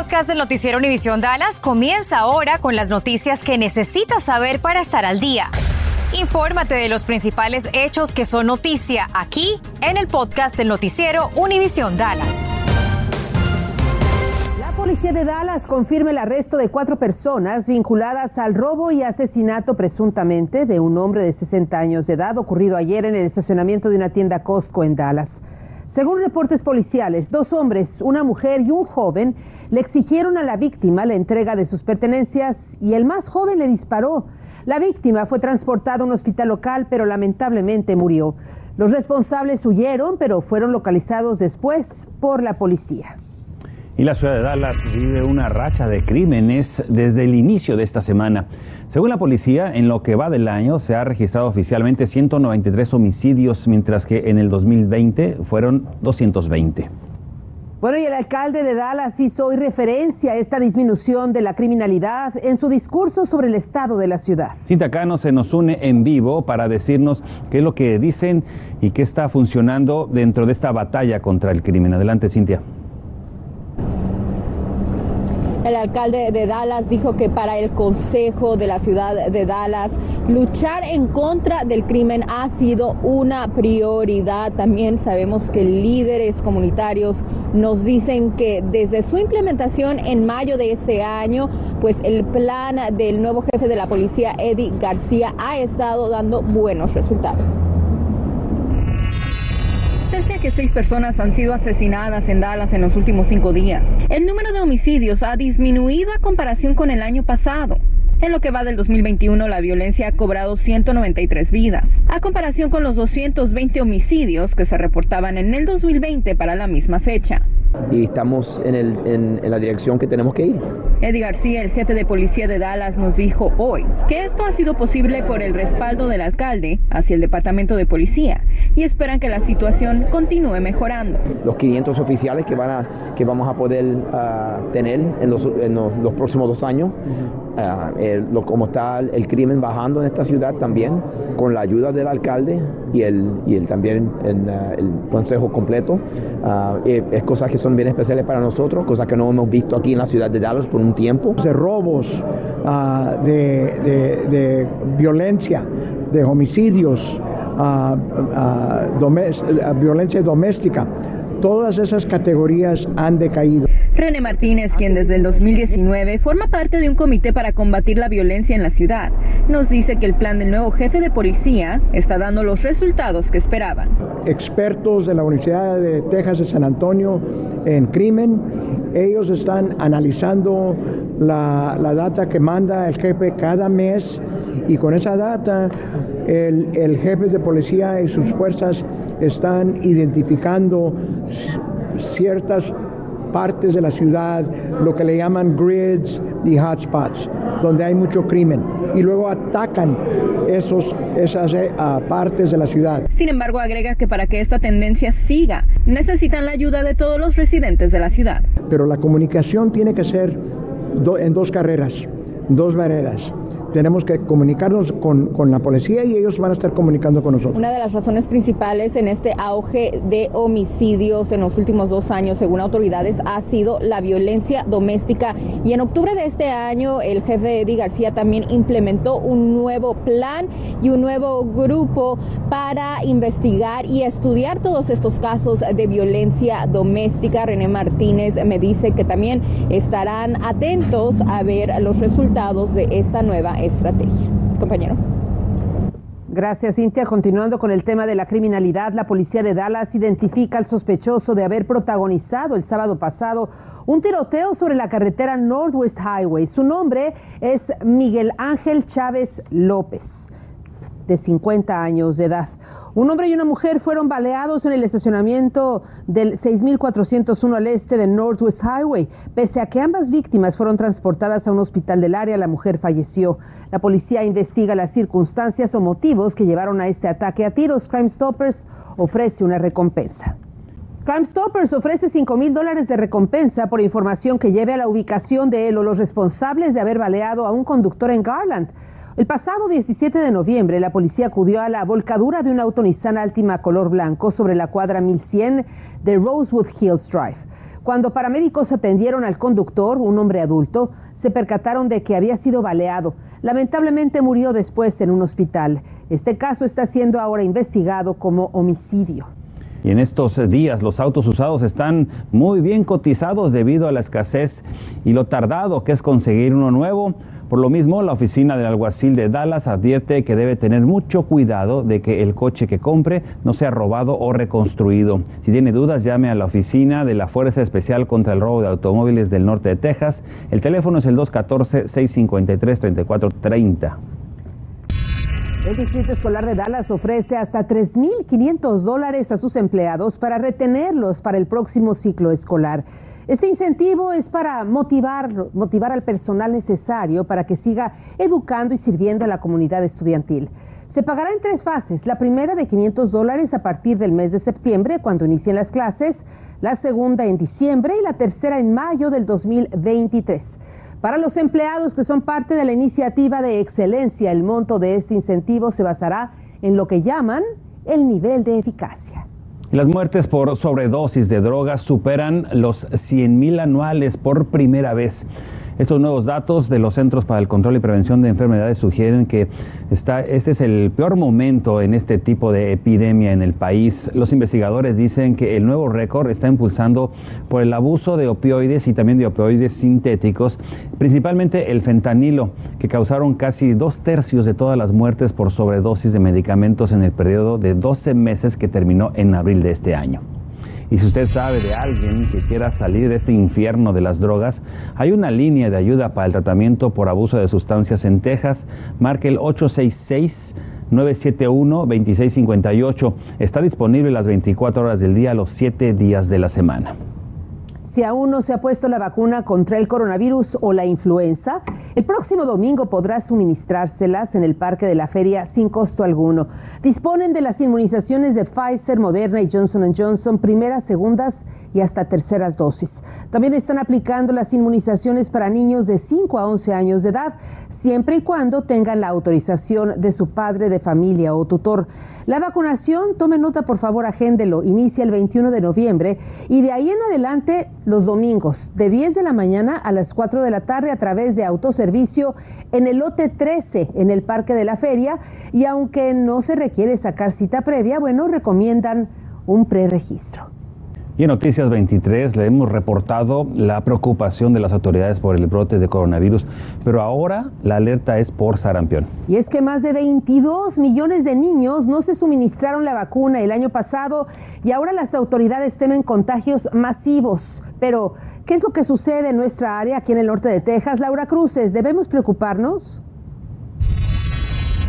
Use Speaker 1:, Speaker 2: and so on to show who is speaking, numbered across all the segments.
Speaker 1: podcast del noticiero Univisión Dallas comienza ahora con las noticias que necesitas saber para estar al día. Infórmate de los principales hechos que son noticia aquí en el podcast del noticiero Univisión Dallas.
Speaker 2: La policía de Dallas confirma el arresto de cuatro personas vinculadas al robo y asesinato presuntamente de un hombre de 60 años de edad ocurrido ayer en el estacionamiento de una tienda Costco en Dallas. Según reportes policiales, dos hombres, una mujer y un joven le exigieron a la víctima la entrega de sus pertenencias y el más joven le disparó. La víctima fue transportada a un hospital local, pero lamentablemente murió. Los responsables huyeron, pero fueron localizados después por la policía.
Speaker 3: Y la ciudad de Dallas vive una racha de crímenes desde el inicio de esta semana. Según la policía, en lo que va del año se ha registrado oficialmente 193 homicidios, mientras que en el 2020 fueron 220.
Speaker 2: Bueno, y el alcalde de Dallas hizo hoy referencia a esta disminución de la criminalidad en su discurso sobre el estado de la ciudad.
Speaker 3: Cinta Cano se nos une en vivo para decirnos qué es lo que dicen y qué está funcionando dentro de esta batalla contra el crimen. Adelante, Cintia.
Speaker 4: El alcalde de Dallas dijo que para el Consejo de la ciudad de Dallas luchar en contra del crimen ha sido una prioridad. También sabemos que líderes comunitarios nos dicen que desde su implementación en mayo de ese año, pues el plan del nuevo jefe de la policía, Eddie García, ha estado dando buenos resultados que seis personas han sido asesinadas en Dallas en los últimos cinco días. El número de homicidios ha disminuido a comparación con el año pasado. En lo que va del 2021, la violencia ha cobrado 193 vidas, a comparación con los 220 homicidios que se reportaban en el 2020 para la misma fecha
Speaker 5: y estamos en, el, en, la dirección que tenemos que ir.
Speaker 4: Eddie García, el jefe de policía de Dallas, nos dijo hoy que esto ha sido posible por el respaldo del alcalde hacia el departamento de policía y esperan que la situación continúe mejorando.
Speaker 5: Los 500 oficiales que, van a, que vamos a poder ah, tener en, los, en los, próximos dos años, ah, lo, como está el crimen bajando en esta ciudad también, con la ayuda del alcalde y el, y el también en, ah, el consejo completo, es cosa que son bien especiales para nosotros, cosas que no hemos visto aquí en la ciudad de Dallas por un tiempo.
Speaker 6: De robos, ah, de, violencia, de homicidios, uh, violencia doméstica todas esas categorías han decaído.
Speaker 4: René Martínez, quien desde el 2019 forma parte de un comité para combatir la violencia en la ciudad, nos dice que el plan del nuevo jefe de policía está dando los resultados que esperaban.
Speaker 6: Expertos de la Universidad de Texas de San Antonio en crimen, ellos están analizando la, data que manda el jefe cada mes y con esa data el, el jefe de policía y sus fuerzas están identificando ciertas partes de la ciudad, lo que le llaman grids y hotspots, donde hay mucho crimen, y luego atacan esos, esas eh, partes de la ciudad.
Speaker 4: Sin embargo, agrega que para que esta tendencia siga, necesitan la ayuda de todos los residentes de la ciudad.
Speaker 6: Pero la comunicación tiene que ser en dos carreras, dos maneras tenemos que comunicarnos con, con, la policía y ellos van a estar comunicando con nosotros.
Speaker 4: Una de las razones principales en este auge de homicidios en los últimos dos años, según autoridades, ha sido la violencia doméstica. Y en octubre de este año, el jefe Eddie García también implementó un nuevo plan y un nuevo grupo para investigar y estudiar todos estos casos de violencia doméstica. René Martínez me dice que también estarán atentos a ver los resultados de esta nueva estrategia. Compañeros.
Speaker 2: Gracias, Cintia. Continuando con el tema de la criminalidad, la policía de Dallas identifica al sospechoso de haber protagonizado el sábado pasado un tiroteo sobre la carretera Northwest Highway. Su nombre es Miguel Ángel Chávez López, de 50 años de edad. Un hombre y una mujer fueron baleados en el estacionamiento del 6401 al este del Northwest Highway. Pese a que ambas víctimas fueron transportadas a un hospital del área, la mujer falleció. La policía investiga las circunstancias o motivos que llevaron a este ataque a tiros. Crime Stoppers ofrece una recompensa. Crime Stoppers ofrece 5 mil dólares de recompensa por información que lleve a la ubicación de él o los responsables de haber baleado a un conductor en Garland. El pasado 17 de noviembre, la policía acudió a la volcadura de un auto Nissan Altima color blanco sobre la cuadra 1100 de Rosewood Hills Drive. Cuando paramédicos atendieron al conductor, un hombre adulto, se percataron de que había sido baleado. Lamentablemente murió después en un hospital. Este caso está siendo ahora investigado como homicidio.
Speaker 3: Y en estos días los autos usados están muy bien cotizados debido a la escasez y lo tardado que es conseguir uno nuevo. Por lo mismo, la oficina del alguacil de Dallas advierte que debe tener mucho cuidado de que el coche que compre no sea robado o reconstruido. Si tiene dudas, llame a la oficina de la Fuerza Especial contra el Robo de Automóviles del Norte de Texas. El teléfono es el 214-653-3430.
Speaker 2: El Distrito Escolar de Dallas ofrece hasta 3.500 dólares a sus empleados para retenerlos para el próximo ciclo escolar. Este incentivo es para motivar, motivar al personal necesario para que siga educando y sirviendo a la comunidad estudiantil. Se pagará en tres fases. La primera de 500 dólares a partir del mes de septiembre, cuando inicien las clases. La segunda en diciembre y la tercera en mayo del 2023. Para los empleados que son parte de la iniciativa de excelencia, el monto de este incentivo se basará en lo que llaman el nivel de eficacia.
Speaker 3: Las muertes por sobredosis de drogas superan los 100.000 anuales por primera vez. Estos nuevos datos de los Centros para el Control y Prevención de Enfermedades sugieren que está, este es el peor momento en este tipo de epidemia en el país. Los investigadores dicen que el nuevo récord está impulsando por el abuso de opioides y también de opioides sintéticos, principalmente el fentanilo, que causaron casi dos tercios de todas las muertes por sobredosis de medicamentos en el periodo de 12 meses que terminó en abril de este año. Y si usted sabe de alguien que quiera salir de este infierno de las drogas, hay una línea de ayuda para el tratamiento por abuso de sustancias en Texas. Marque el 866. 971-2658 está disponible las 24 horas del día, los 7 días de la semana.
Speaker 2: Si aún no se ha puesto la vacuna contra el coronavirus o la influenza, el próximo domingo podrá suministrárselas en el Parque de la Feria sin costo alguno. Disponen de las inmunizaciones de Pfizer, Moderna y Johnson Johnson, primeras, segundas y hasta terceras dosis. También están aplicando las inmunizaciones para niños de 5 a 11 años de edad, siempre y cuando tengan la autorización de su padre de familia o tutor. La vacunación, tome nota por favor, agéndelo, inicia el 21 de noviembre y de ahí en adelante los domingos, de 10 de la mañana a las 4 de la tarde a través de autoservicio en el lote 13 en el Parque de la Feria y aunque no se requiere sacar cita previa, bueno, recomiendan un preregistro.
Speaker 3: Y en Noticias 23 le hemos reportado la preocupación de las autoridades por el brote de coronavirus, pero ahora la alerta es por sarampión.
Speaker 2: Y es que más de 22 millones de niños no se suministraron la vacuna el año pasado y ahora las autoridades temen contagios masivos. Pero, ¿qué es lo que sucede en nuestra área aquí en el norte de Texas? Laura Cruces, ¿debemos preocuparnos?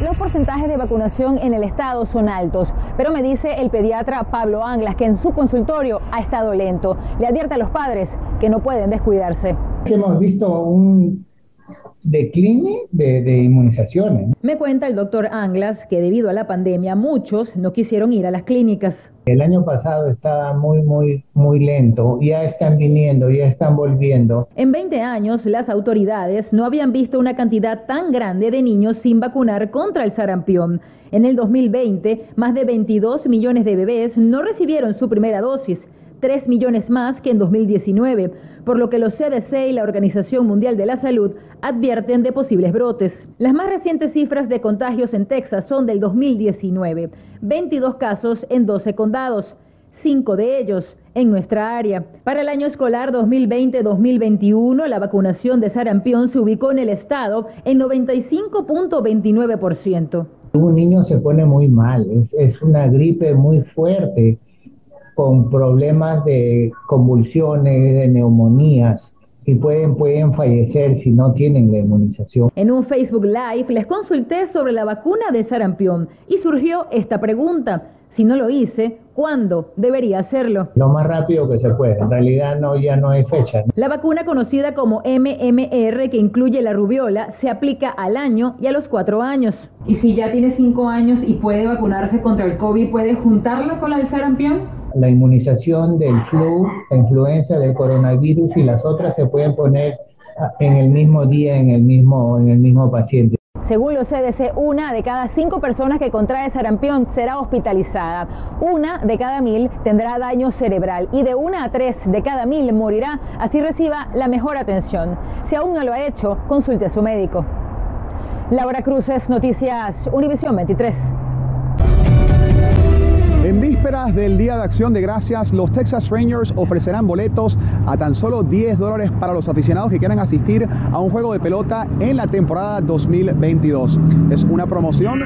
Speaker 7: Los porcentajes de vacunación en el estado son altos, pero me dice el pediatra Pablo Anglas que en su consultorio ha estado lento. Le advierte a los padres que no pueden descuidarse.
Speaker 8: Hemos visto un decline de, inmunizaciones.
Speaker 7: Me cuenta el doctor Anglas que debido a la pandemia muchos no quisieron ir a las clínicas.
Speaker 8: El año pasado estaba muy, muy, muy lento. Ya están viniendo, ya están volviendo.
Speaker 7: En 20 años, las autoridades no habían visto una cantidad tan grande de niños sin vacunar contra el sarampión. En el 2020, más de 22 millones de bebés no recibieron su primera dosis. 3 millones más que en 2019, por lo que los CDC y la Organización Mundial de la Salud advierten de posibles brotes. Las más recientes cifras de contagios en Texas son del 2019, 22 casos en 12 condados, 5 de ellos en nuestra área. Para el año escolar 2020-2021, la vacunación de sarampión se ubicó en el estado en 95.29%.
Speaker 8: Un niño se pone muy mal, es, es una gripe muy fuerte con problemas de convulsiones, de neumonías y pueden, pueden fallecer si no tienen la inmunización.
Speaker 7: En un Facebook Live les consulté sobre la vacuna de sarampión y surgió esta pregunta. Si no lo hice, ¿cuándo debería hacerlo?
Speaker 8: Lo más rápido que se puede. En realidad no, ya no hay fecha.
Speaker 7: La vacuna conocida como MMR, que incluye la rubiola, se aplica al año y a los cuatro años. Y si ya tiene cinco años y puede vacunarse contra el COVID, ¿puede juntarlo con la del sarampión?
Speaker 8: La inmunización del flu, la influenza, del coronavirus y las otras se pueden poner en el mismo día, en el mismo, en el mismo paciente.
Speaker 4: Según los CDC, una de cada cinco personas que contrae sarampión será hospitalizada. Una de cada mil tendrá daño cerebral y de una a tres de cada mil morirá, así reciba la mejor atención. Si aún no lo ha hecho, consulte a su médico. Laura Cruces, Noticias Univisión 23.
Speaker 9: En vísperas del Día de Acción de Gracias, los Texas Rangers ofrecerán boletos a tan solo 10 dólares para los aficionados que quieran asistir a un juego de pelota en la temporada 2022. Es una promoción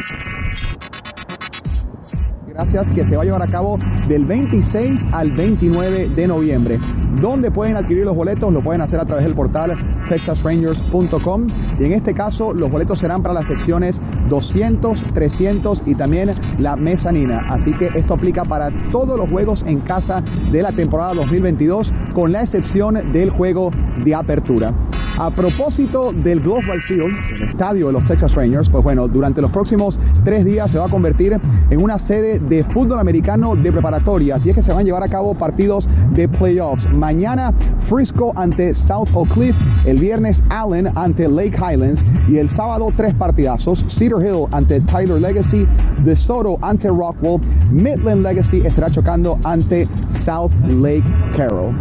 Speaker 9: que se va a llevar a cabo del 26 al 29 de noviembre. ¿Dónde pueden adquirir los boletos? Lo pueden hacer a través del portal texasrangers.com y en este caso los boletos serán para las secciones 200, 300 y también la mezanina. Así que esto aplica para todos los juegos en casa de la temporada 2022 con la excepción del juego de apertura. A propósito del Global Field, el estadio de los Texas Rangers, pues bueno, durante los próximos tres días se va a convertir en una sede de fútbol americano de preparatoria. Así es que se van a llevar a cabo partidos de playoffs. Mañana Frisco ante South Oak Cliff, el viernes Allen ante Lake Highlands y el sábado tres partidazos. Cedar Hill ante Tyler Legacy, DeSoto ante Rockwell, Midland Legacy estará chocando ante South Lake Carroll.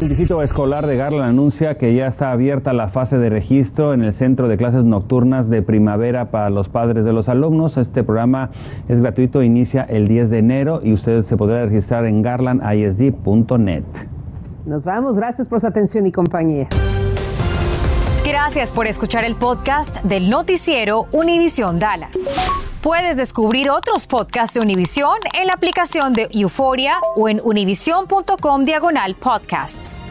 Speaker 3: El distrito escolar de Garland anuncia que ya está abierta la fase de registro en el centro de clases nocturnas de primavera para los padres de los alumnos. Este programa es gratuito, inicia el 10 de enero y usted se podrá registrar en garlandisd.net.
Speaker 2: Nos vamos, gracias por su atención y compañía.
Speaker 1: Gracias por escuchar el podcast del noticiero Univisión Dallas. Puedes descubrir otros podcasts de Univisión en la aplicación de Euforia o en univision.com diagonal podcasts.